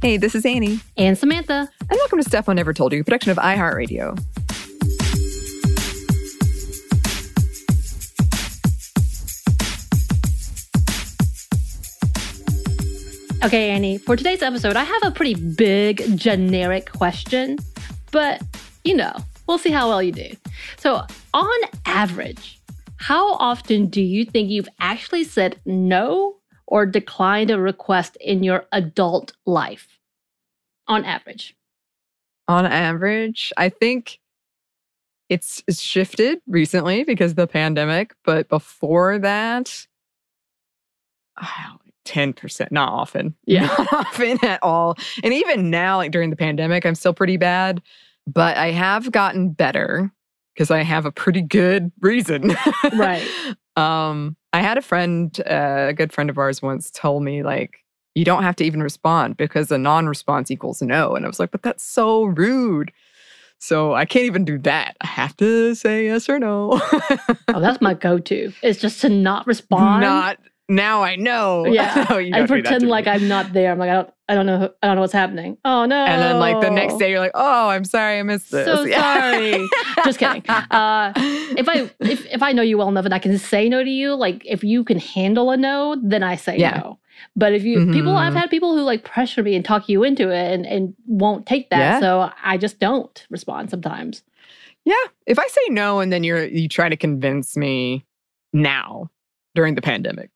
Hey, this is Annie. And Samantha. And welcome to Stuff I Never Told You, production of iHeartRadio. Okay, Annie, for today's episode, I have a pretty big, generic question, but you know, we'll see how well you do. So, on average, how often do you think you've actually said no or declined a request in your adult life on average? On average, I think it's, it's shifted recently because of the pandemic, but before that, 10%, not often. Yeah. Not often at all. And even now, like during the pandemic, I'm still pretty bad, but I have gotten better because I have a pretty good reason. Right. um, I had a friend, uh, a good friend of ours once told me, like, you don't have to even respond because a non response equals no. And I was like, but that's so rude. So I can't even do that. I have to say yes or no. oh, that's my go to. It's just to not respond. Not now I know. Yeah. no, don't do that pretend like me. I'm not there. I'm like, I don't, I don't know, I don't know what's happening. Oh no. And then like the next day you're like, oh, I'm sorry I missed this. So Yeah. sorry. Just kidding. Uh, if I if if I know you well enough and I can say no to you, like if you can handle a no, then I say Yeah. no. But if you people, I've had people who like pressure me and talk you into it and and won't take that. Yeah. So I just don't respond sometimes. Yeah. If I say no and then you're you try to convince me now during the pandemic,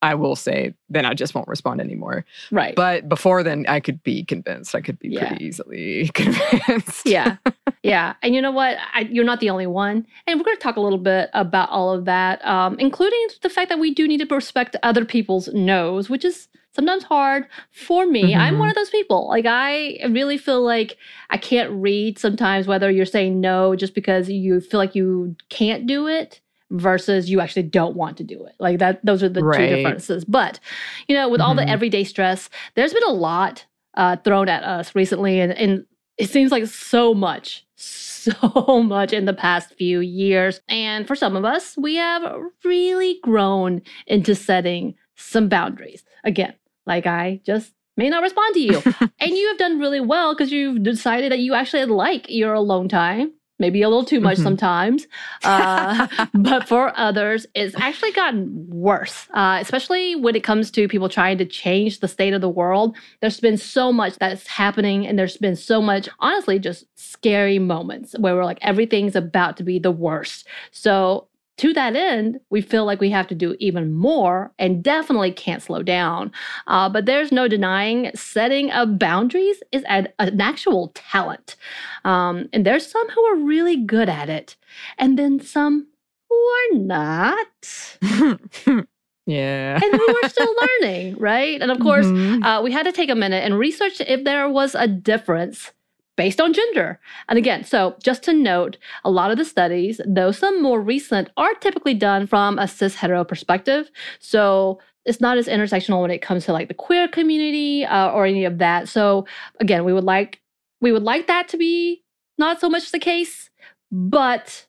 I will say then I just won't respond anymore. Right. But before then I could be convinced. I could be Yeah. pretty easily convinced. yeah yeah and you know what I, you're not the only one and we're going to talk a little bit about all of that um, including the fact that we do need to respect other people's no's which is sometimes hard for me i'm Mhm. one of those people like i really feel like i can't read sometimes whether you're saying no just because you feel like you can't do it versus you actually don't want to do it like that those are the two differences but you know with all the Mhm. everyday stress there's been a lot uh, thrown at us recently and, and it seems like so much, so much in the past few years. And for some of us, we have really grown into setting some boundaries. Again, like I just may not respond to you. and you have done really well because you've decided that you actually like your alone time. Maybe a little too much Mhm. sometimes. Uh, but for others, it's actually gotten worse, uh, especially when it comes to people trying to change the state of the world. There's been so much that's happening, and there's been so much, honestly, just scary moments where we're like, everything's about to be the worst. So, to that end, we feel like we have to do even more and definitely can't slow down. Uh, but there's no denying setting of boundaries is an, an actual talent. Um, and there's some who are really good at it, and then some who are not. Yeah. and we were still learning, right? And of course, Mhm. uh, we had to take a minute and research if there was a difference based on gender. And again, so just to note, a lot of the studies, though some more recent, are typically done from a cis hetero perspective. So it's not as intersectional when it comes to like the queer community uh, or any of that. So again, we would like we would like that to be not so much the case, but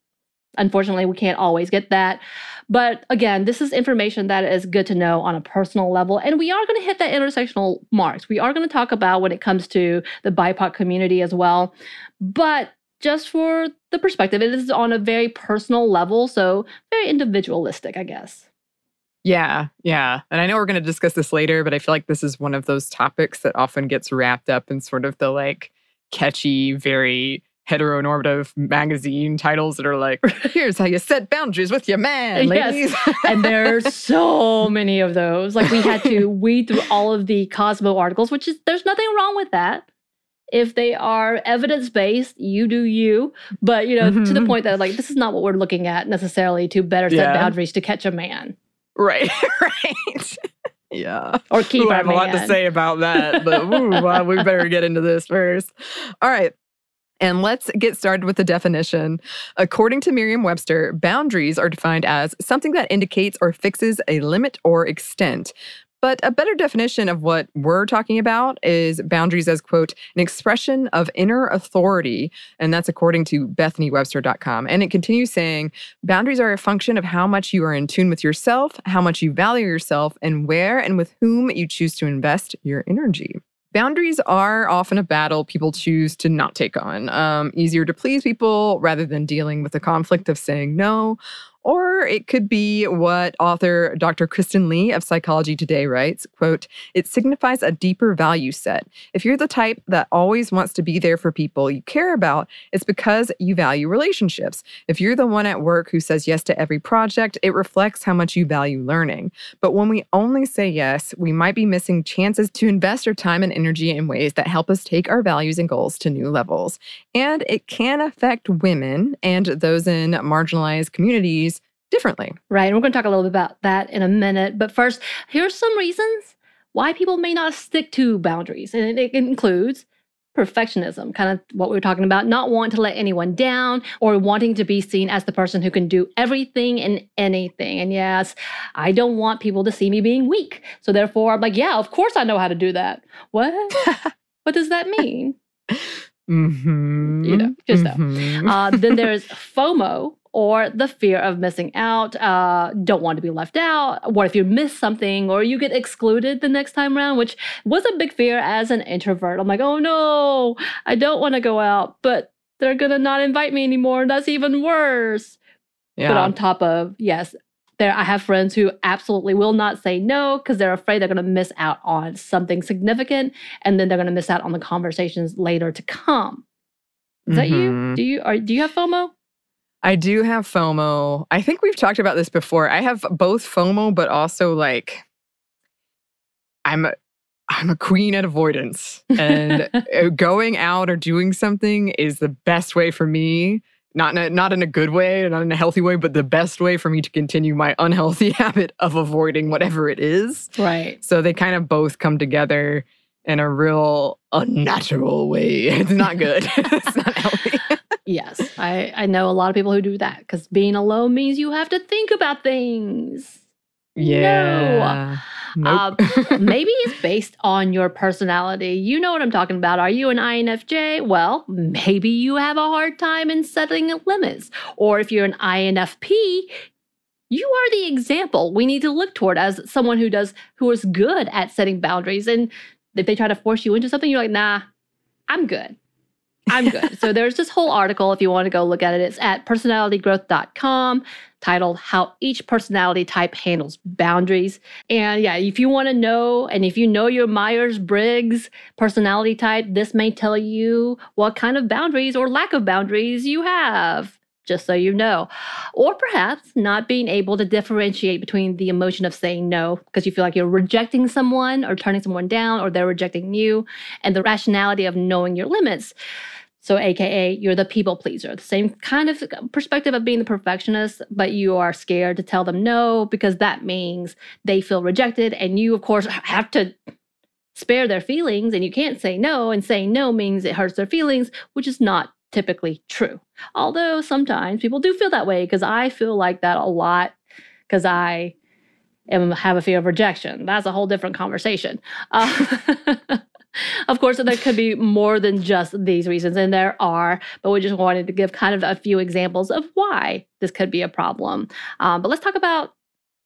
unfortunately, we can't always get that. But again, this is information that is good to know on a personal level. And we are going to hit that intersectional marks. We are going to talk about when it comes to the BIPOC community as well. But just for the perspective, it is on a very personal level. So very individualistic, I guess. Yeah, yeah. And I know we're going to discuss this later, but I feel like this is one of those topics that often gets wrapped up in sort of the like catchy, very heteronormative magazine titles that are like, here's how you set boundaries with your man, Yes. ladies. and there's so many of those. Like we had to weed through all of the Cosmo articles, which is there's nothing wrong with that. If they are evidence based, you do you. But you know, to the Mhm. point that like this is not what we're looking at necessarily to better set Yeah. boundaries to catch a man right, right. yeah. or keep Ooh, I have man. a lot to say about that, but ooh, well, we better get into this first. All right. And let's get started with the definition. According to Merriam Webster, boundaries are defined as something that indicates or fixes a limit or extent. But a better definition of what we're talking about is boundaries as, quote, an expression of inner authority. And that's according to bethanywebster.com. And it continues saying, boundaries are a function of how much you are in tune with yourself, how much you value yourself, and where and with whom you choose to invest your energy. Boundaries are often a battle people choose to not take on. Um, easier to please people rather than dealing with the conflict of saying no. Or it could be what author Dr. Kristen Lee of Psychology Today writes, quote, it signifies a deeper value set. If you're the type that always wants to be there for people you care about, it's because you value relationships. If you're the one at work who says yes to every project, it reflects how much you value learning. But when we only say yes, we might be missing chances to invest our time and energy in ways that help us take our values and goals to new levels. And it can affect women and those in marginalized communities differently. Right. And we're going to talk a little bit about that in a minute. But first, here's some reasons why people may not stick to boundaries. And it includes perfectionism, kind of what we were talking about, not wanting to let anyone down or wanting to be seen as the person who can do everything and anything. And yes, I don't want people to see me being weak. So therefore, I'm like, yeah, of course I know how to do that. What? what does that mean? Mm-hmm. You know, just so. Mhm. Uh, then there's FOMO or the fear of missing out. Uh, don't want to be left out. What if you miss something or you get excluded the next time around, which was a big fear as an introvert. I'm like, oh no, I don't want to go out, but they're going to not invite me anymore. That's even worse. yeah. But on top of, yes, there I have friends who absolutely will not say no because they're afraid they're going to miss out on something significant and then they're going to miss out on the conversations later to come. Is that you? Mhm. Do you are do you have FOMO? I do have FOMO. I think we've talked about this before. I have both FOMO, but also like I'm a, I'm a queen at avoidance, and uh, going out or doing something is the best way for me. Not in a, not in a good way, not in a healthy way, but the best way for me to continue my unhealthy habit of avoiding whatever it is. Right. So they kind of both come together in a real unnatural way. It's not good. it's not healthy. Yes, I, I know a lot of people who do that because being alone means you have to think about things. Yeah. Nope. Uh, maybe it's based on your personality. You know what I'm talking about. Are you an INFJ? Well, maybe you have a hard time in setting limits. Or if you're an INFP, you are the example we need to look toward as someone who does who is good at setting boundaries. And if they try to force you into something, you're like, nah, I'm good. I'm good. so there's this whole article if you want to go look at it. It's at personalitygrowth.com titled How Each Personality Type Handles Boundaries. And yeah, if you want to know, and if you know your Myers Briggs personality type, this may tell you what kind of boundaries or lack of boundaries you have. Just so you know. Or perhaps not being able to differentiate between the emotion of saying no because you feel like you're rejecting someone or turning someone down or they're rejecting you, and the rationality of knowing your limits. So, AKA, you're the people pleaser, the same kind of perspective of being the perfectionist, but you are scared to tell them no because that means they feel rejected. And you, of course, have to spare their feelings and you can't say no. And saying no means it hurts their feelings, which is not typically true. Although sometimes people do feel that way because I feel like that a lot because I am have a fear of rejection. That's a whole different conversation. Uh, of course, there could be more than just these reasons, and there are, but we just wanted to give kind of a few examples of why this could be a problem. Um, but let's talk about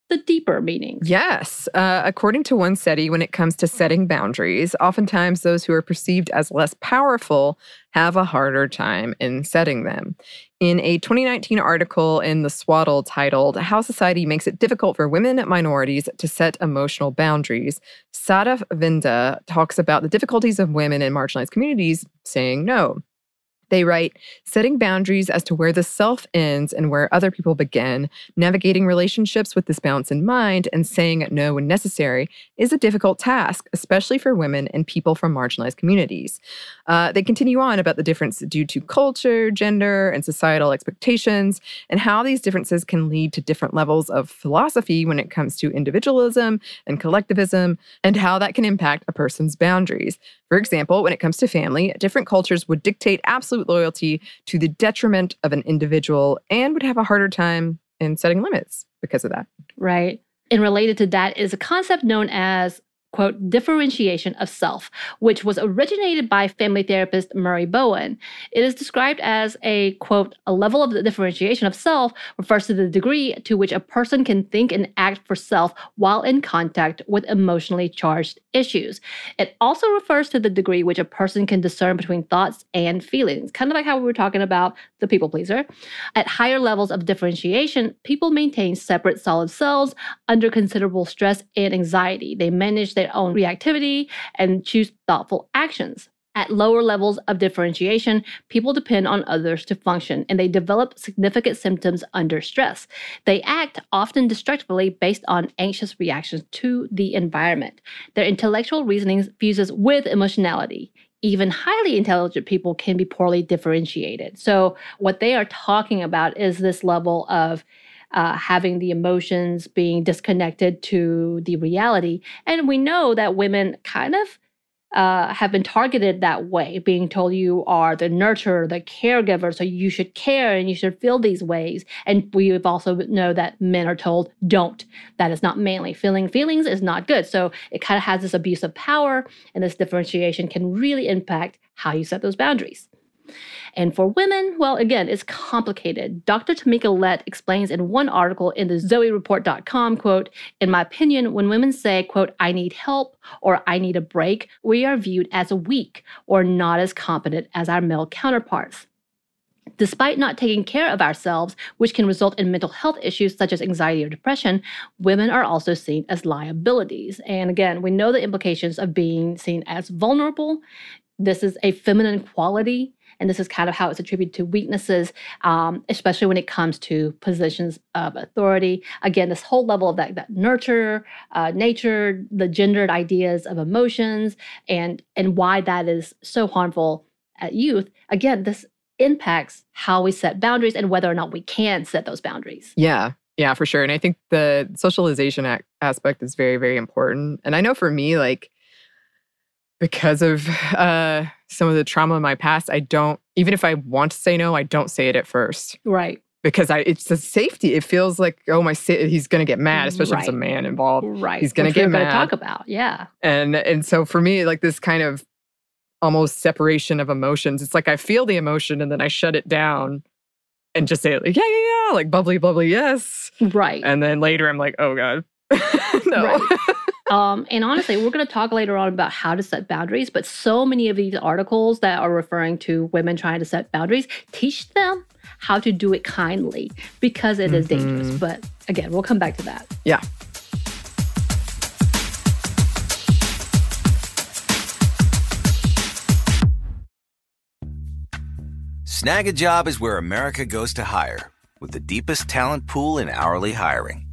the deeper meanings. Yes. Uh, according to one study, when it comes to setting boundaries, oftentimes those who are perceived as less powerful have a harder time in setting them. In a 2019 article in the Swaddle titled How Society Makes It Difficult for Women Minorities to Set Emotional Boundaries, Sadaf Vinda talks about the difficulties of women in marginalized communities saying no. They write, setting boundaries as to where the self ends and where other people begin, navigating relationships with this balance in mind, and saying no when necessary is a difficult task, especially for women and people from marginalized communities. Uh, they continue on about the difference due to culture, gender, and societal expectations, and how these differences can lead to different levels of philosophy when it comes to individualism and collectivism, and how that can impact a person's boundaries. For example, when it comes to family, different cultures would dictate absolute loyalty to the detriment of an individual and would have a harder time in setting limits because of that. Right. And related to that is a concept known as quote, differentiation of self, which was originated by family therapist Murray Bowen. It is described as a, quote, a level of the differentiation of self refers to the degree to which a person can think and act for self while in contact with emotionally charged issues. It also refers to the degree which a person can discern between thoughts and feelings, kind of like how we were talking about the people pleaser. At higher levels of differentiation, people maintain separate solid selves under considerable stress and anxiety. They manage their their own reactivity and choose thoughtful actions. At lower levels of differentiation, people depend on others to function and they develop significant symptoms under stress. They act often destructively based on anxious reactions to the environment. Their intellectual reasoning fuses with emotionality. Even highly intelligent people can be poorly differentiated. So, what they are talking about is this level of uh, having the emotions being disconnected to the reality. And we know that women kind of uh, have been targeted that way, being told you are the nurturer, the caregiver, so you should care and you should feel these ways. And we also know that men are told don't. That is not manly. Feeling feelings is not good. So it kind of has this abuse of power, and this differentiation can really impact how you set those boundaries. And for women, well, again, it's complicated. Dr. Tamika Lett explains in one article in the zoereport.com, quote, in my opinion, when women say, quote, I need help or I need a break, we are viewed as weak or not as competent as our male counterparts. Despite not taking care of ourselves, which can result in mental health issues such as anxiety or depression, women are also seen as liabilities. And again, we know the implications of being seen as vulnerable. This is a feminine quality and this is kind of how it's attributed to weaknesses, um, especially when it comes to positions of authority. Again, this whole level of that, that nurture, uh, nature, the gendered ideas of emotions, and and why that is so harmful at youth. Again, this impacts how we set boundaries and whether or not we can set those boundaries. Yeah. Yeah, for sure. And I think the socialization aspect is very, very important. And I know for me, like, because of uh, some of the trauma in my past, I don't, even if I want to say no, I don't say it at first. Right. Because I, it's a safety. It feels like, oh, my, he's going to get mad, especially right. if it's a man involved. Right. He's going to get mad. Talk about, yeah. And and so for me, like this kind of almost separation of emotions. It's like I feel the emotion and then I shut it down and just say like, yeah, yeah, yeah, like bubbly, bubbly, yes. Right. And then later I'm like, oh god, no. Right. Um, and honestly, we're going to talk later on about how to set boundaries, but so many of these articles that are referring to women trying to set boundaries teach them how to do it kindly because it mm-hmm. is dangerous. But again, we'll come back to that. Yeah. Snagajob is where America goes to hire, with the deepest talent pool in hourly hiring.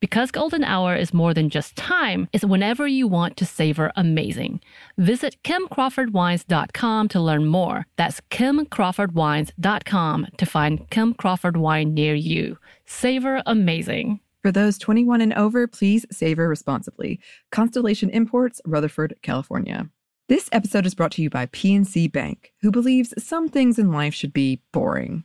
Because golden hour is more than just time, it's whenever you want to savor amazing. Visit kimcrawfordwines.com to learn more. That's kimcrawfordwines.com to find Kim Crawford wine near you. Savor amazing. For those 21 and over, please savor responsibly. Constellation Imports, Rutherford, California. This episode is brought to you by PNC Bank, who believes some things in life should be boring,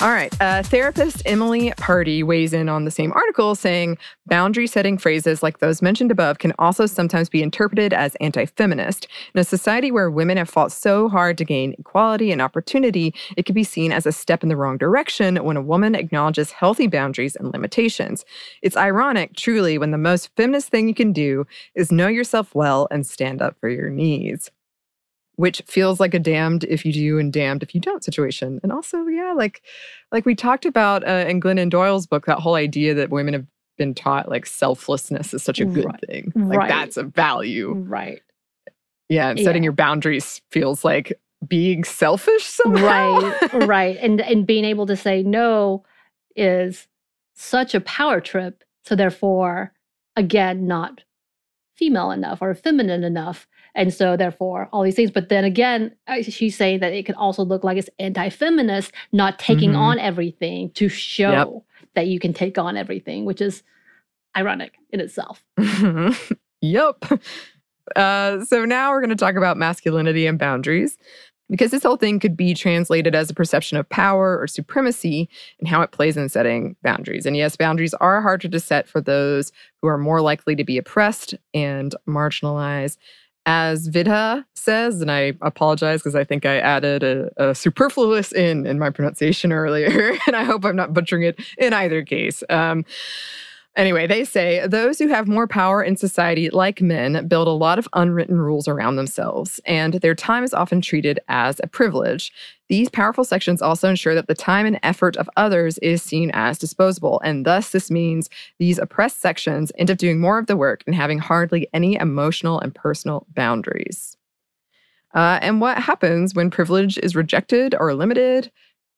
All right. Uh, therapist Emily Party weighs in on the same article, saying boundary setting phrases like those mentioned above can also sometimes be interpreted as anti feminist. In a society where women have fought so hard to gain equality and opportunity, it can be seen as a step in the wrong direction when a woman acknowledges healthy boundaries and limitations. It's ironic, truly, when the most feminist thing you can do is know yourself well and stand up for your needs which feels like a damned if you do and damned if you don't situation. And also, yeah, like like we talked about uh, in Glennon Doyle's book, that whole idea that women have been taught like selflessness is such a good Right. thing. Like Right. that's a value. Right. Yeah, and setting Yeah. your boundaries feels like being selfish somehow. Right. right. And and being able to say no is such a power trip. So therefore, again, not female enough or feminine enough. And so therefore all these things. But then again, she's saying that it could also look like it's anti-feminist, not taking Mhm. on everything to show that you can take on everything, which is ironic in itself. yep. Uh, so now we're going to talk about masculinity and boundaries because this whole thing could be translated as a perception of power or supremacy and how it plays in setting boundaries. And yes, boundaries are harder to set for those who are more likely to be oppressed and marginalized. As Vidha says, and I apologize because I think I added a, a superfluous in in my pronunciation earlier, and I hope I'm not butchering it in either case. Um, Anyway, they say those who have more power in society, like men, build a lot of unwritten rules around themselves, and their time is often treated as a privilege. These powerful sections also ensure that the time and effort of others is seen as disposable, and thus this means these oppressed sections end up doing more of the work and having hardly any emotional and personal boundaries. Uh, and what happens when privilege is rejected or limited?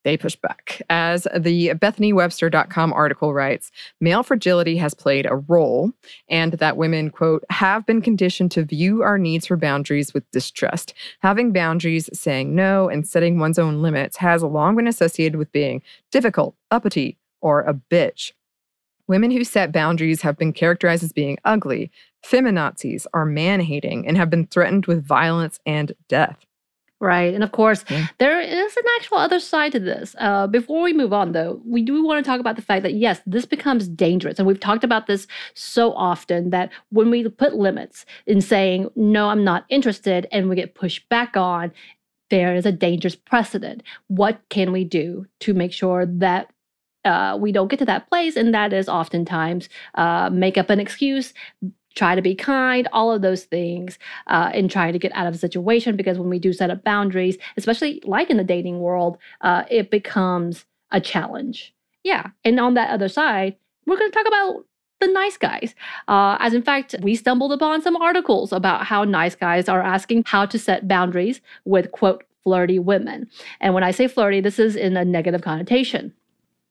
They push back. As the BethanyWebster.com article writes, male fragility has played a role, and that women, quote, have been conditioned to view our needs for boundaries with distrust. Having boundaries, saying no, and setting one's own limits has long been associated with being difficult, uppity, or a bitch. Women who set boundaries have been characterized as being ugly, feminazis, are man hating, and have been threatened with violence and death. Right. And of course, Yeah. there is an actual other side to this. Uh, before we move on, though, we do want to talk about the fact that, yes, this becomes dangerous. And we've talked about this so often that when we put limits in saying, no, I'm not interested, and we get pushed back on, there is a dangerous precedent. What can we do to make sure that uh, we don't get to that place? And that is oftentimes uh, make up an excuse, try to be kind, all of those things, uh, in trying to get out of a situation. Because when we do set up boundaries, especially like in the dating world, uh, it becomes a challenge. Yeah. And on that other side, we're going to talk about the nice guys. Uh, as in fact, we stumbled upon some articles about how nice guys are asking how to set boundaries with, quote, flirty women. And when I say flirty, this is in a negative connotation.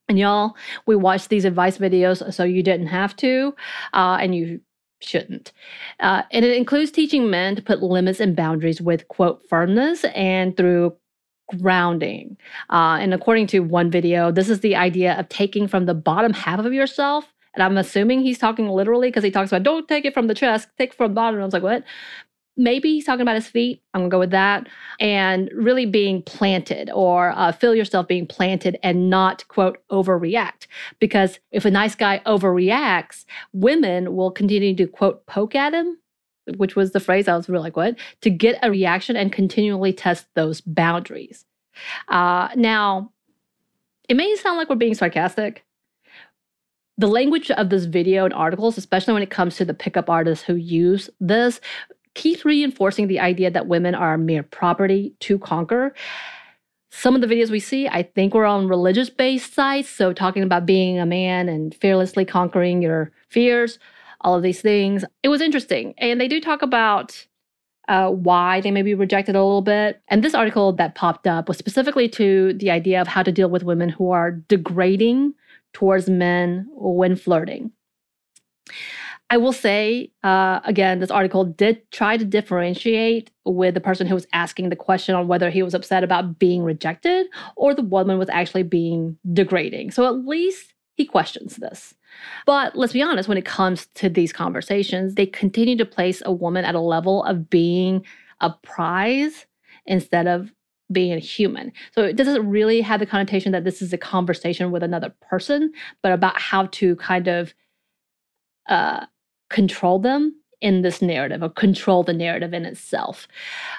And y'all, we watched these advice videos so you didn't have to, uh, and you shouldn't. Uh, and it includes teaching men to put limits and boundaries with, quote, firmness and through grounding. Uh, and according to one video, this is the idea of taking from the bottom half of yourself. And I'm assuming he's talking literally because he talks about don't take it from the chest, take from the bottom. I was like, what? Maybe he's talking about his feet. I'm gonna go with that. And really being planted or uh, feel yourself being planted and not, quote, overreact. Because if a nice guy overreacts, women will continue to, quote, poke at him, which was the phrase I was really like, what? To get a reaction and continually test those boundaries. Uh, now, it may sound like we're being sarcastic. The language of this video and articles, especially when it comes to the pickup artists who use this, keeps reinforcing the idea that women are mere property to conquer. Some of the videos we see, I think, were on religious based sites. So, talking about being a man and fearlessly conquering your fears, all of these things. It was interesting. And they do talk about uh, why they may be rejected a little bit. And this article that popped up was specifically to the idea of how to deal with women who are degrading towards men when flirting. I will say, uh, again, this article did try to differentiate with the person who was asking the question on whether he was upset about being rejected or the woman was actually being degrading. So at least he questions this. But let's be honest, when it comes to these conversations, they continue to place a woman at a level of being a prize instead of being a human. So it doesn't really have the connotation that this is a conversation with another person, but about how to kind of uh, control them in this narrative or control the narrative in itself.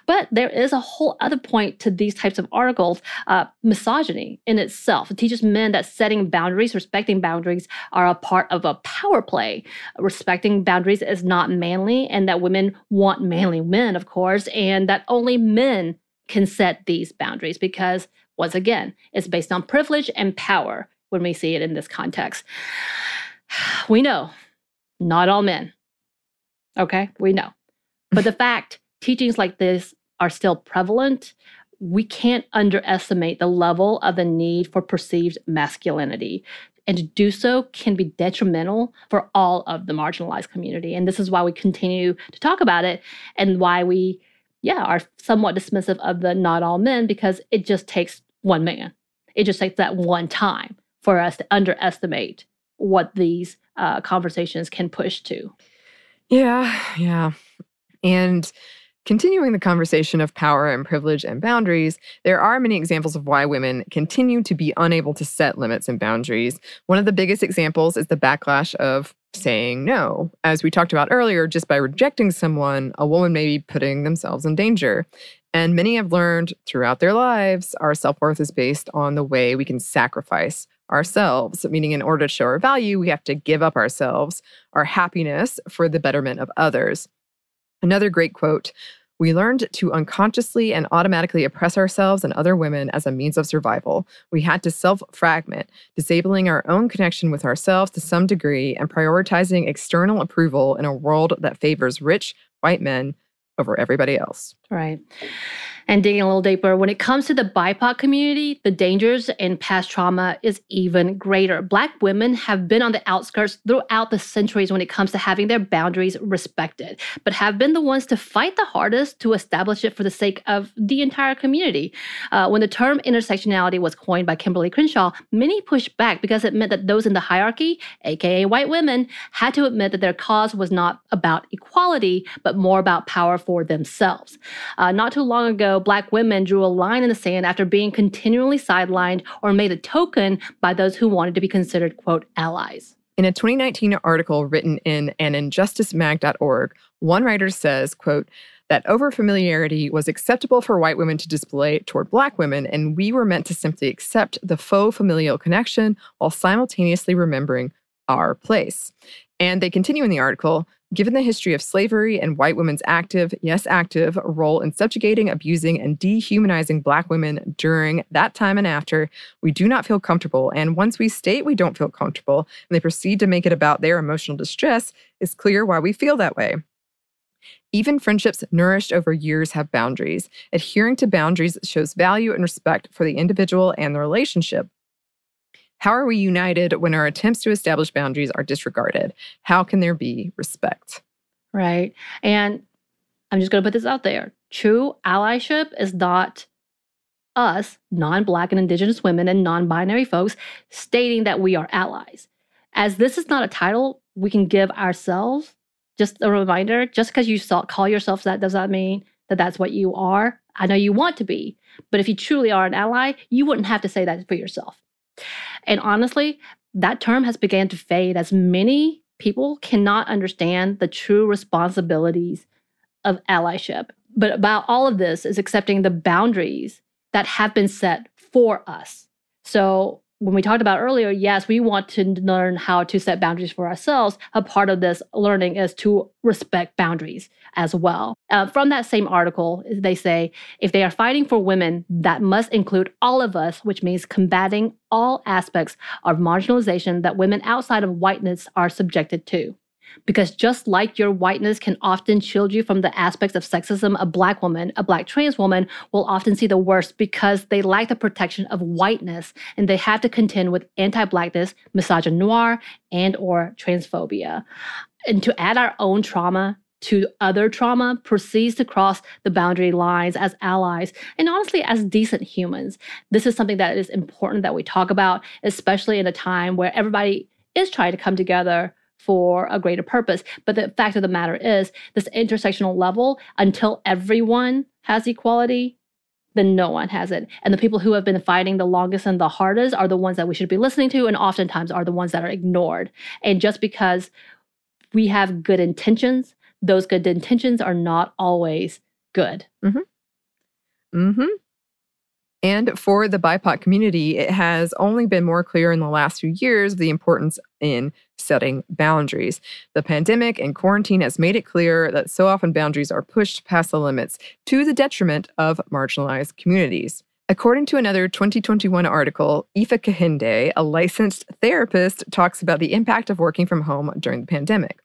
But there is a whole other point to these types of articles uh, misogyny in itself. It teaches men that setting boundaries, respecting boundaries, are a part of a power play. Respecting boundaries is not manly, and that women want manly men, of course, and that only men can set these boundaries because, once again, it's based on privilege and power when we see it in this context. We know not all men. Okay, we know. But the fact teachings like this are still prevalent, we can't underestimate the level of the need for perceived masculinity. And to do so can be detrimental for all of the marginalized community. And this is why we continue to talk about it and why we, yeah, are somewhat dismissive of the not all men because it just takes one man. It just takes that one time for us to underestimate what these uh, conversations can push to. Yeah, yeah. And continuing the conversation of power and privilege and boundaries, there are many examples of why women continue to be unable to set limits and boundaries. One of the biggest examples is the backlash of saying no. As we talked about earlier, just by rejecting someone, a woman may be putting themselves in danger. And many have learned throughout their lives our self worth is based on the way we can sacrifice ourselves, meaning in order to show our value, we have to give up ourselves, our happiness for the betterment of others. Another great quote We learned to unconsciously and automatically oppress ourselves and other women as a means of survival. We had to self fragment, disabling our own connection with ourselves to some degree and prioritizing external approval in a world that favors rich white men over everybody else. Right. And digging a little deeper, when it comes to the BIPOC community, the dangers and past trauma is even greater. Black women have been on the outskirts throughout the centuries when it comes to having their boundaries respected, but have been the ones to fight the hardest to establish it for the sake of the entire community. Uh, when the term intersectionality was coined by Kimberlé Crenshaw, many pushed back because it meant that those in the hierarchy, aka white women, had to admit that their cause was not about equality, but more about power for themselves. Uh, not too long ago, Black women drew a line in the sand after being continually sidelined or made a token by those who wanted to be considered, quote, allies. In a 2019 article written in aninjusticemag.org, one writer says, quote, that overfamiliarity was acceptable for white women to display toward black women, and we were meant to simply accept the faux familial connection while simultaneously remembering our place. And they continue in the article Given the history of slavery and white women's active, yes, active, role in subjugating, abusing, and dehumanizing Black women during that time and after, we do not feel comfortable. And once we state we don't feel comfortable and they proceed to make it about their emotional distress, it's clear why we feel that way. Even friendships nourished over years have boundaries. Adhering to boundaries shows value and respect for the individual and the relationship. How are we united when our attempts to establish boundaries are disregarded? How can there be respect? Right. And I'm just going to put this out there true allyship is not us, non Black and Indigenous women and non binary folks, stating that we are allies. As this is not a title we can give ourselves, just a reminder just because you call yourself that does not mean that that's what you are. I know you want to be, but if you truly are an ally, you wouldn't have to say that for yourself. And honestly, that term has begun to fade as many people cannot understand the true responsibilities of allyship. But about all of this is accepting the boundaries that have been set for us. So when we talked about earlier, yes, we want to learn how to set boundaries for ourselves. A part of this learning is to respect boundaries as well. Uh, from that same article, they say if they are fighting for women, that must include all of us, which means combating all aspects of marginalization that women outside of whiteness are subjected to. Because just like your whiteness can often shield you from the aspects of sexism, a black woman, a black trans woman will often see the worst because they lack the protection of whiteness and they have to contend with anti-blackness, misogynoir, and or transphobia. And to add our own trauma to other trauma proceeds to cross the boundary lines as allies and honestly as decent humans. This is something that is important that we talk about, especially in a time where everybody is trying to come together for a greater purpose. But the fact of the matter is, this intersectional level, until everyone has equality, then no one has it. And the people who have been fighting the longest and the hardest are the ones that we should be listening to, and oftentimes are the ones that are ignored. And just because we have good intentions, those good intentions are not always good. Mm-hmm. Mm-hmm. And for the BIPOC community, it has only been more clear in the last few years the importance in setting boundaries. The pandemic and quarantine has made it clear that so often boundaries are pushed past the limits to the detriment of marginalized communities. According to another 2021 article, Ifa Kehinde, a licensed therapist, talks about the impact of working from home during the pandemic.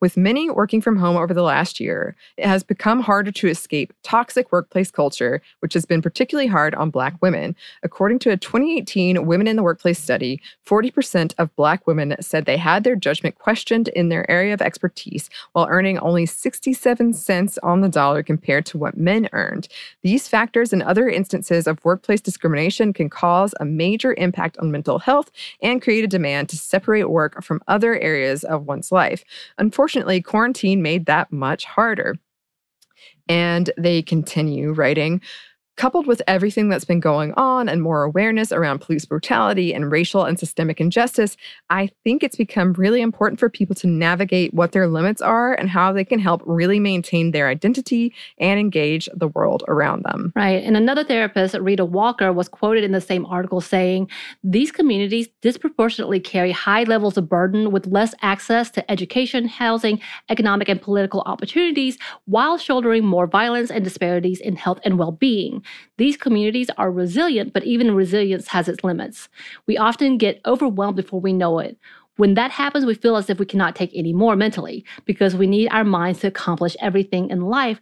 With many working from home over the last year, it has become harder to escape toxic workplace culture, which has been particularly hard on Black women. According to a 2018 Women in the Workplace study, 40% of Black women said they had their judgment questioned in their area of expertise while earning only 67 cents on the dollar compared to what men earned. These factors and other instances of workplace discrimination can cause a major impact on mental health and create a demand to separate work from other areas of one's life. Unfortunately, quarantine made that much harder. And they continue writing Coupled with everything that's been going on and more awareness around police brutality and racial and systemic injustice, I think it's become really important for people to navigate what their limits are and how they can help really maintain their identity and engage the world around them. Right. And another therapist, Rita Walker, was quoted in the same article saying these communities disproportionately carry high levels of burden with less access to education, housing, economic, and political opportunities while shouldering more violence and disparities in health and well being. These communities are resilient, but even resilience has its limits. We often get overwhelmed before we know it. When that happens, we feel as if we cannot take any more mentally because we need our minds to accomplish everything in life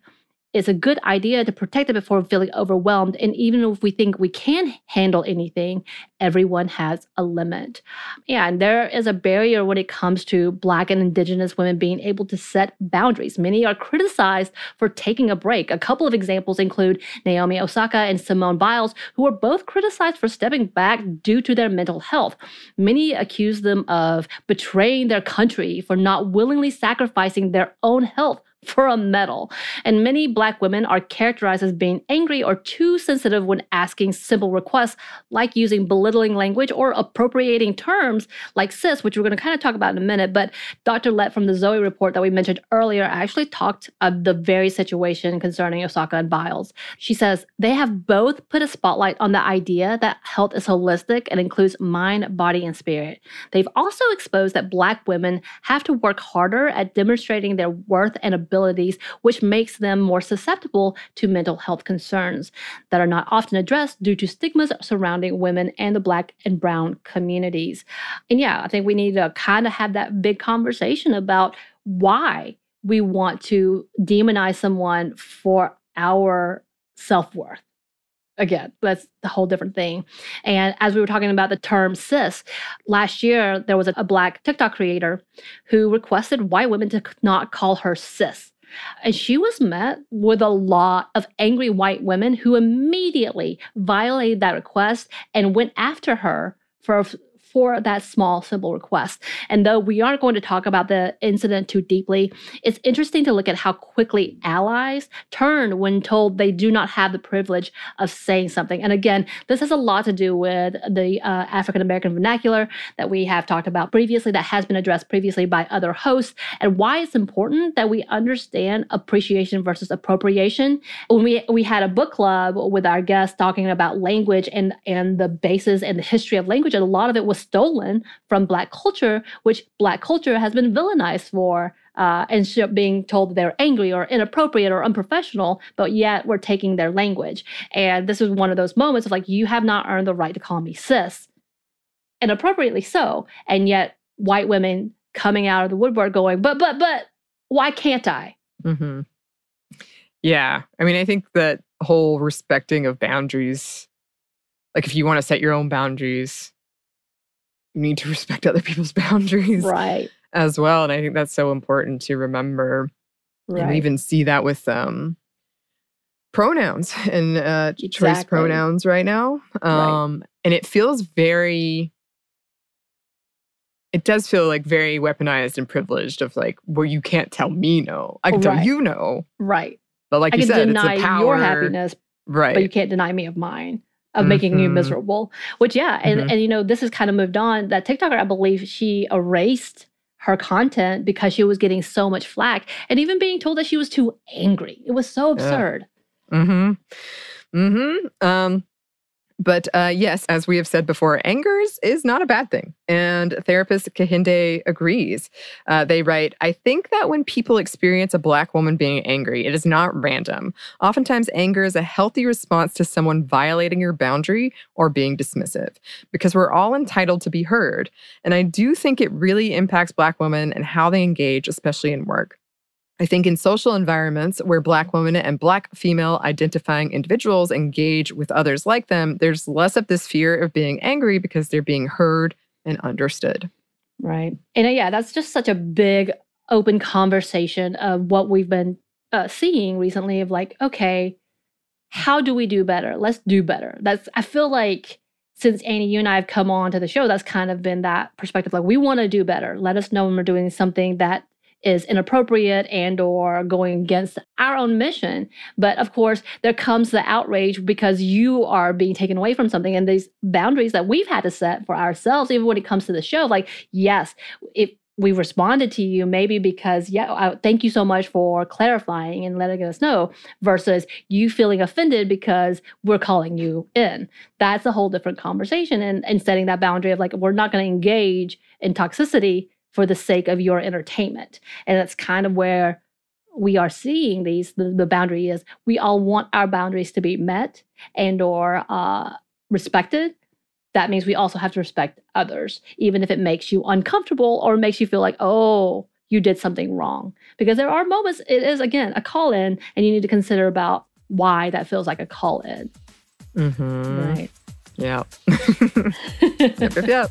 it's a good idea to protect it before feeling overwhelmed. And even if we think we can handle anything, everyone has a limit. And there is a barrier when it comes to Black and Indigenous women being able to set boundaries. Many are criticized for taking a break. A couple of examples include Naomi Osaka and Simone Biles, who were both criticized for stepping back due to their mental health. Many accuse them of betraying their country for not willingly sacrificing their own health for a medal. And many Black women are characterized as being angry or too sensitive when asking simple requests, like using belittling language or appropriating terms like cis, which we're going to kind of talk about in a minute. But Dr. Lett from the Zoe report that we mentioned earlier actually talked of the very situation concerning Osaka and Biles. She says they have both put a spotlight on the idea that health is holistic and includes mind, body, and spirit. They've also exposed that Black women have to work harder at demonstrating their worth and ability abilities, which makes them more susceptible to mental health concerns that are not often addressed due to stigmas surrounding women and the Black and Brown communities. And yeah, I think we need to kind of have that big conversation about why we want to demonize someone for our self worth again, that's a whole different thing. And as we were talking about the term cis, last year there was a, black TikTok creator who requested white women to not call her cis. And she was met with a lot of angry white women who immediately violated that request and went after her for for that small, simple request. And though we aren't going to talk about the incident too deeply, it's interesting to look at how quickly allies turn when told they do not have the privilege of saying something. And again, this has a lot to do with the uh, African American vernacular that we have talked about previously, that has been addressed previously by other hosts, and why it's important that we understand appreciation versus appropriation. When we we had a book club with our guests talking about language and and the basis and the history of language, and a lot of it was stolen from Black culture, which Black culture has been villainized for. Uh, and being told they're angry or inappropriate or unprofessional, but yet we're taking their language. And this is one of those moments of like, you have not earned the right to call me cis, and appropriately so. And yet, white women coming out of the woodwork going, but, but, but, why can't I? Mm-hmm. Yeah. I mean, I think that whole respecting of boundaries, like if you want to set your own boundaries, need to respect other people's boundaries right as well and i think that's so important to remember right. and we even see that with um pronouns and uh exactly. choice pronouns right now um right. and it feels very it does feel like very weaponized and privileged of like well you can't tell me no i can right. tell you no right but like I you said it's a power your happiness right but you can't deny me of mine of mm-hmm. making you mm-hmm. miserable. Which yeah, and mm-hmm. and you know this has kind of moved on. That TikToker, I believe, she erased her content because she was getting so much flack and even being told that she was too angry. It was so absurd. Yeah. Mm-hmm. Mm-hmm. Um, but uh, yes, as we have said before, angers is not a bad thing. And therapist Kehinde agrees. Uh, they write I think that when people experience a Black woman being angry, it is not random. Oftentimes, anger is a healthy response to someone violating your boundary or being dismissive, because we're all entitled to be heard. And I do think it really impacts Black women and how they engage, especially in work. I think in social environments where Black women and Black female identifying individuals engage with others like them, there's less of this fear of being angry because they're being heard and understood. Right. And uh, yeah, that's just such a big open conversation of what we've been uh, seeing recently of like, okay, how do we do better? Let's do better. That's, I feel like since Annie, you and I have come on to the show, that's kind of been that perspective. Like, we want to do better. Let us know when we're doing something that is inappropriate and or going against our own mission. But of course there comes the outrage because you are being taken away from something and these boundaries that we've had to set for ourselves even when it comes to the show like yes if we responded to you maybe because yeah I, thank you so much for clarifying and letting us know versus you feeling offended because we're calling you in. That's a whole different conversation and, and setting that boundary of like we're not going to engage in toxicity for the sake of your entertainment. And that's kind of where we are seeing these the, the boundary is we all want our boundaries to be met and or uh, respected that means we also have to respect others even if it makes you uncomfortable or makes you feel like oh you did something wrong because there are moments it is again a call in and you need to consider about why that feels like a call in mm-hmm. right yeah yep, yep, yep.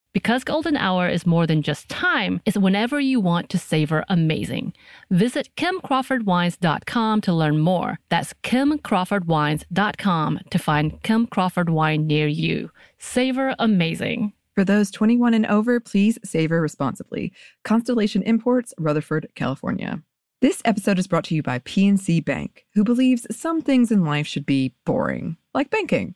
Because golden hour is more than just time, it's whenever you want to savor amazing. Visit kimcrawfordwines.com to learn more. That's kimcrawfordwines.com to find Kim Crawford wine near you. Savor amazing. For those 21 and over, please savor responsibly. Constellation Imports, Rutherford, California. This episode is brought to you by PNC Bank, who believes some things in life should be boring, like banking.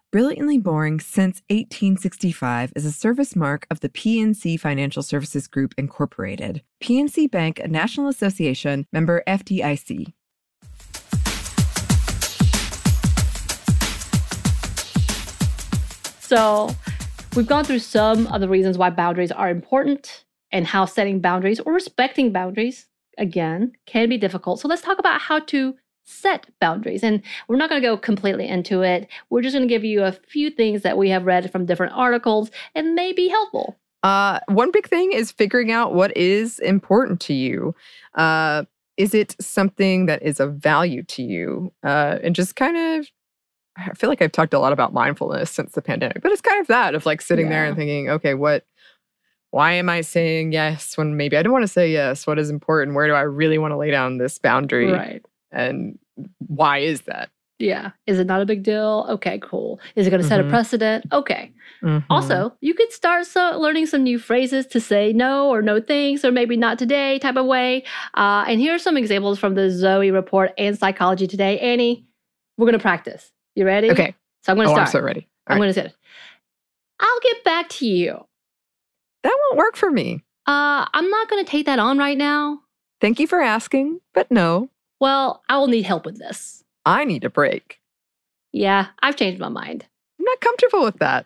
Brilliantly Boring Since 1865 is a service mark of the PNC Financial Services Group, Incorporated. PNC Bank, a National Association, member FDIC. So, we've gone through some of the reasons why boundaries are important and how setting boundaries or respecting boundaries, again, can be difficult. So, let's talk about how to set boundaries. And we're not going to go completely into it. We're just going to give you a few things that we have read from different articles and may be helpful. Uh, one big thing is figuring out what is important to you. Uh, is it something that is of value to you? Uh, and just kind of, I feel like I've talked a lot about mindfulness since the pandemic, but it's kind of that of like sitting there and thinking, okay, what, why am I saying yes when maybe I don't want to say yes? What is important? Where do I really want to lay down this boundary? Right. And why is that? Yeah. Is it not a big deal? Okay, cool. Is it going to set a Mhm. precedent? Okay. Mhm. Also, you could start so learning some new phrases to say no or no thanks or maybe not today type of way. Uh, and here are some examples from the Zoe report and Psychology Today. Annie, we're going to practice. You ready? okay. So I'm going to Oh, start. I'm so ready. All I'm right. going to say, it. I'll get back to you. That won't work for me. Uh, I'm not going to take that on right now. Thank you for asking, but no, Well, I will need help with this. I need a break. Yeah, I've changed my mind. I'm not comfortable with that.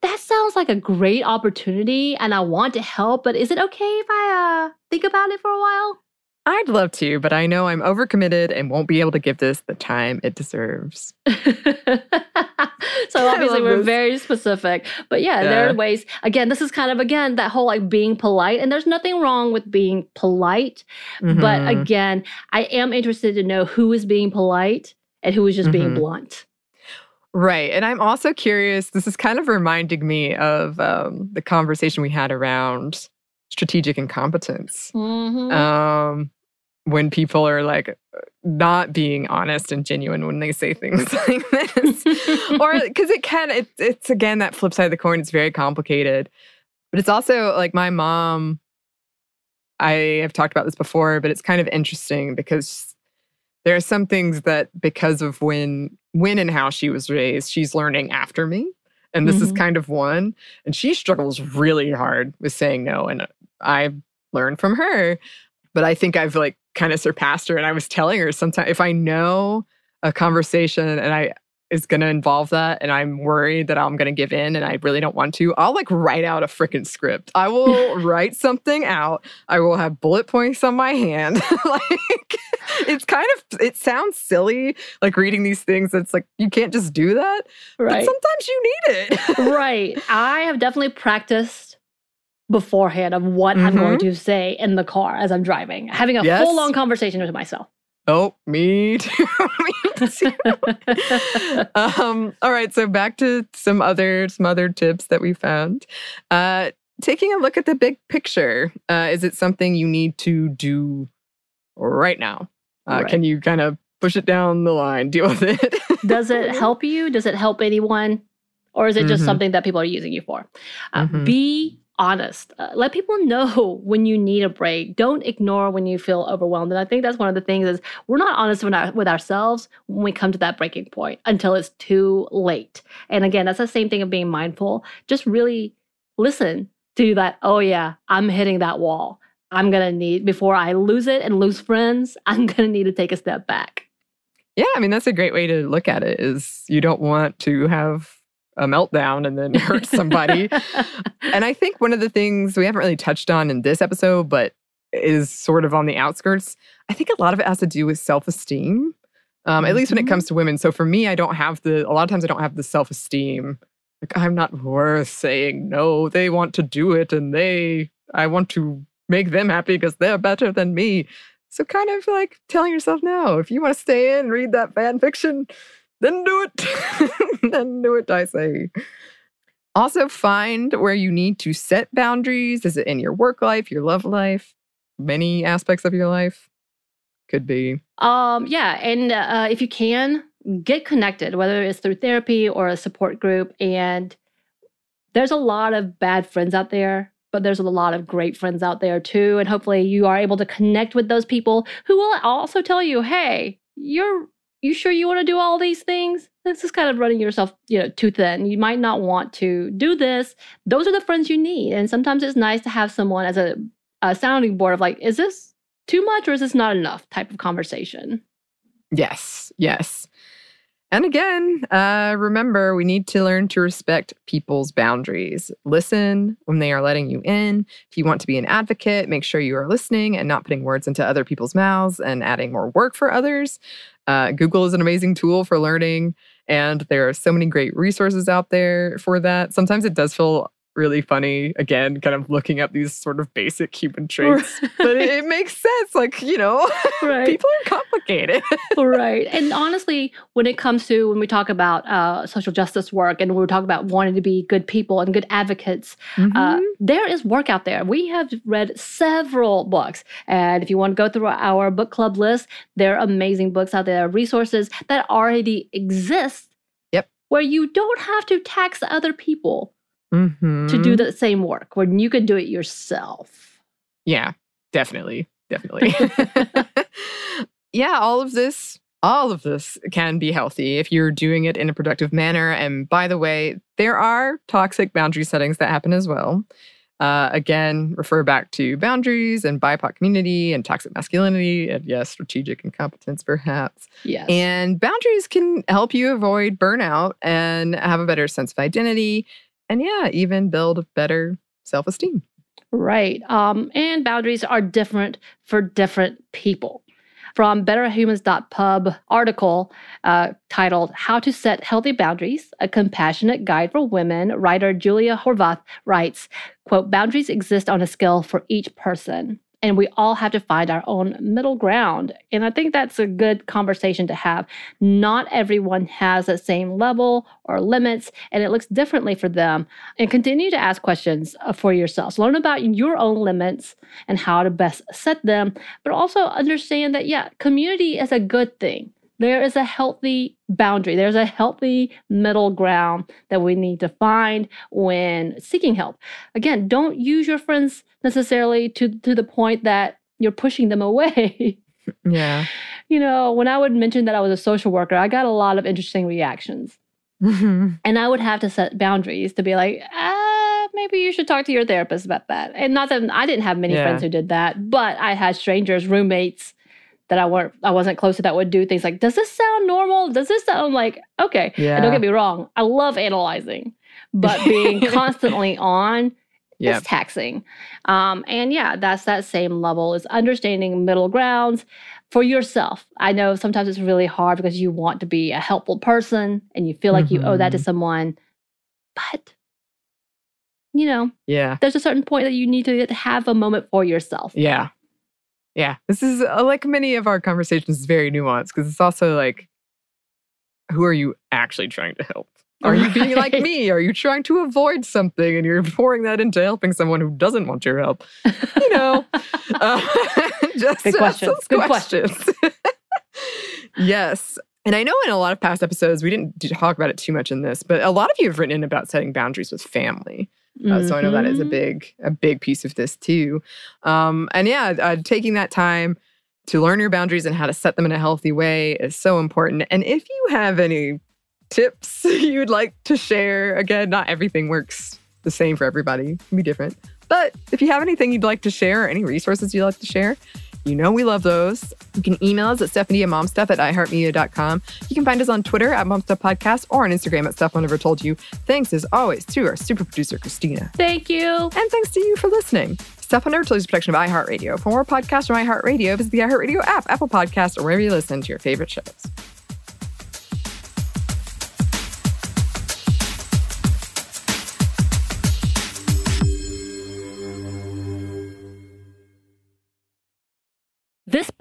That sounds like a great opportunity and I want to help, but is it okay if I uh, think about it for a while? I'd love to, but I know I'm overcommitted and won't be able to give this the time it deserves. so obviously we're this. very specific but yeah, there are ways again this is kind of again that whole like being polite and there's nothing wrong with being polite but Mhm. again i am interested to know who is being polite and who is just being Mhm. blunt right. And I'm also curious, this is kind of reminding me of um, the conversation we had around strategic incompetence. Mhm. Um, when people are like not being honest and genuine when they say things like this. or because it can it, it's again that flip side of the coin it's very complicated but it's also like my mom i have talked about this before but it's kind of interesting because there are some things that because of when when and how she was raised she's learning after me and this is Mhm. kind of one and she struggles really hard with saying no and i learned from her but I think I've like kind of surpassed her. And I was telling her sometimes if I know a conversation and I is going to involve that and I'm worried that I'm going to give in and I really don't want to, I'll like write out a freaking script. I will write something out. I will have bullet points on my hand. like it's kind of it sounds silly like reading these things it's like you can't just do that. Right. But sometimes you need it. right. I have definitely practiced beforehand of what I'm going to say in the car as I'm driving, having a Mm-hmm. Yes. full on conversation with myself. oh, me too. me too. um, all right, so back to some other some other tips that we found. Uh, taking a look at the big picture. Uh, is it something you need to do right now? Uh, Right. Can you kind of push it down the line, deal with it? Does it help you? Does it help anyone? Or is it just Mhm. something that people are using you for? Uh, Mhm. Be honest. Uh, let people know when you need a break. Don't ignore when you feel overwhelmed. And I think that's one of the things is we're not honest with, our, with ourselves when we come to that breaking point until it's too late. And again, that's the same thing of being mindful. Just really listen to that. Oh yeah, I'm hitting that wall. I'm gonna need before I lose it and lose friends. I'm gonna need to take a step back. Yeah, I mean that's a great way to look at it. Is you don't want to have a meltdown and then hurt somebody. and I think one of the things we haven't really touched on in this episode, but is sort of on the outskirts. I think a lot of it has to do with self esteem. Um, At least when it Mhm. comes to women. So for me, I don't have the. A lot of times, I don't have the self esteem. Like I'm not worth saying no. They want to do it, and they. I want to make them happy because they're better than me. So kind of like telling yourself, no, if you want to stay in and read that fan fiction, then do it. then do it, I say. Also, find where you need to set boundaries. Is it in your work life, your love life, many aspects of your life? Could be. Um, yeah, and uh, if you can, get connected, whether it's through therapy or a support group. And there's a lot of bad friends out there, but there's a lot of great friends out there too. And hopefully, you are able to connect with those people who will also tell you, "Hey, you're you sure you want to do all these things? This is kind of running yourself, you know, too thin. You might not want to do this." Those are the friends you need, and sometimes it's nice to have someone as a, a sounding board of like, "Is this?" Too much or is this not enough type of conversation? Yes, yes. And again, uh, remember, we need to learn to respect people's boundaries. Listen when they are letting you in. If you want to be an advocate, make sure you are listening and not putting words into other people's mouths and adding more work for others. Uh, Google is an amazing tool for learning, and there are so many great resources out there for that. Sometimes it does feel really funny, again, kind of looking up these sort of basic human traits, but it, it makes sense. Like, you know, right. people are complicated. right. And honestly, when it comes to when we talk about uh, social justice work and we talk about wanting to be good people and good advocates, uh, Mhm. there is work out there. We have read several books. And if you want to go through our book club list, there are amazing books out there, resources that already exist. Yep. Where you don't have to tax other people to Mhm. do the same work, when you can do it yourself. Yeah, definitely. Definitely. yeah, all of this, all of this can be healthy if you're doing it in a productive manner. And by the way, there are toxic boundary settings that happen as well. Uh, again, refer back to boundaries and BIPOC community and toxic masculinity, and yes, strategic incompetence, perhaps. Yes. And boundaries can help you avoid burnout and have a better sense of identity. And yeah, even build better self esteem. Right. Um, and boundaries are different for different people. From betterhumans.pub article uh, titled How to Set Healthy Boundaries, a compassionate guide for women, writer Julia Horvath writes, quote, boundaries exist on a scale for each person. And we all have to find our own middle ground. And I think that's a good conversation to have. Not everyone has the same level or limits, and it looks differently for them. And continue to ask questions uh, for yourselves. Learn about your own limits and how to best set them, but also understand that, yeah, community is a good thing. There is a healthy boundary, there's a healthy middle ground that we need to find when seeking help. Again, don't use your friends necessarily to, to the point that you're pushing them away. Yeah. you know, when I would mention that I was a social worker, I got a lot of interesting reactions. And I would have to set boundaries to be like, ah, maybe you should talk to your therapist about that. And not that I didn't have many Yeah. friends who did that, but I had strangers, roommates that I weren't I wasn't close to that would do things like, does this sound normal? Does this sound like okay? Yeah. And don't get me wrong, I love analyzing, but being constantly on Yeah. is taxing. Um, and yeah, that's that same level is understanding middle grounds for yourself. I know sometimes it's really hard because you want to be a helpful person and you feel like you owe that to Mhm. someone, but you know, Yeah. there's a certain point that you need to have a moment for yourself. Yeah. Yeah. This is uh, like many of our conversations, is very nuanced because it's also like, who are you actually trying to help? Are you being like me? Are you trying to avoid something and you're pouring that into helping someone who doesn't want your help? You know, uh, just Good questions. Good questions. yes. And I know in a lot of past episodes, we didn't talk about it too much in this, but a lot of you have written in about setting boundaries with family. Uh, so I know that is a Mhm. big a big piece of this too. Um, and yeah, uh, taking that time to learn your boundaries and how to set them in a healthy way is so important. And if you have any tips you'd like to share, again, not everything works the same for everybody. It can be different. But if you have anything you'd like to share or any resources you'd like to share, you know we love those. You can email us at Stephanie at momstuff at iheartmedia.com. You can find us on Twitter at Momstuff Podcast or on Instagram at Stuff Never Told You. Thanks as always to our super producer, Christina. Thank you. And thanks to you for listening. Stuff Mom Never Told You is a production of iHeartRadio. For more podcasts from iHeartRadio, visit the iHeartRadio app, Apple Podcasts, or wherever you listen to your favorite shows.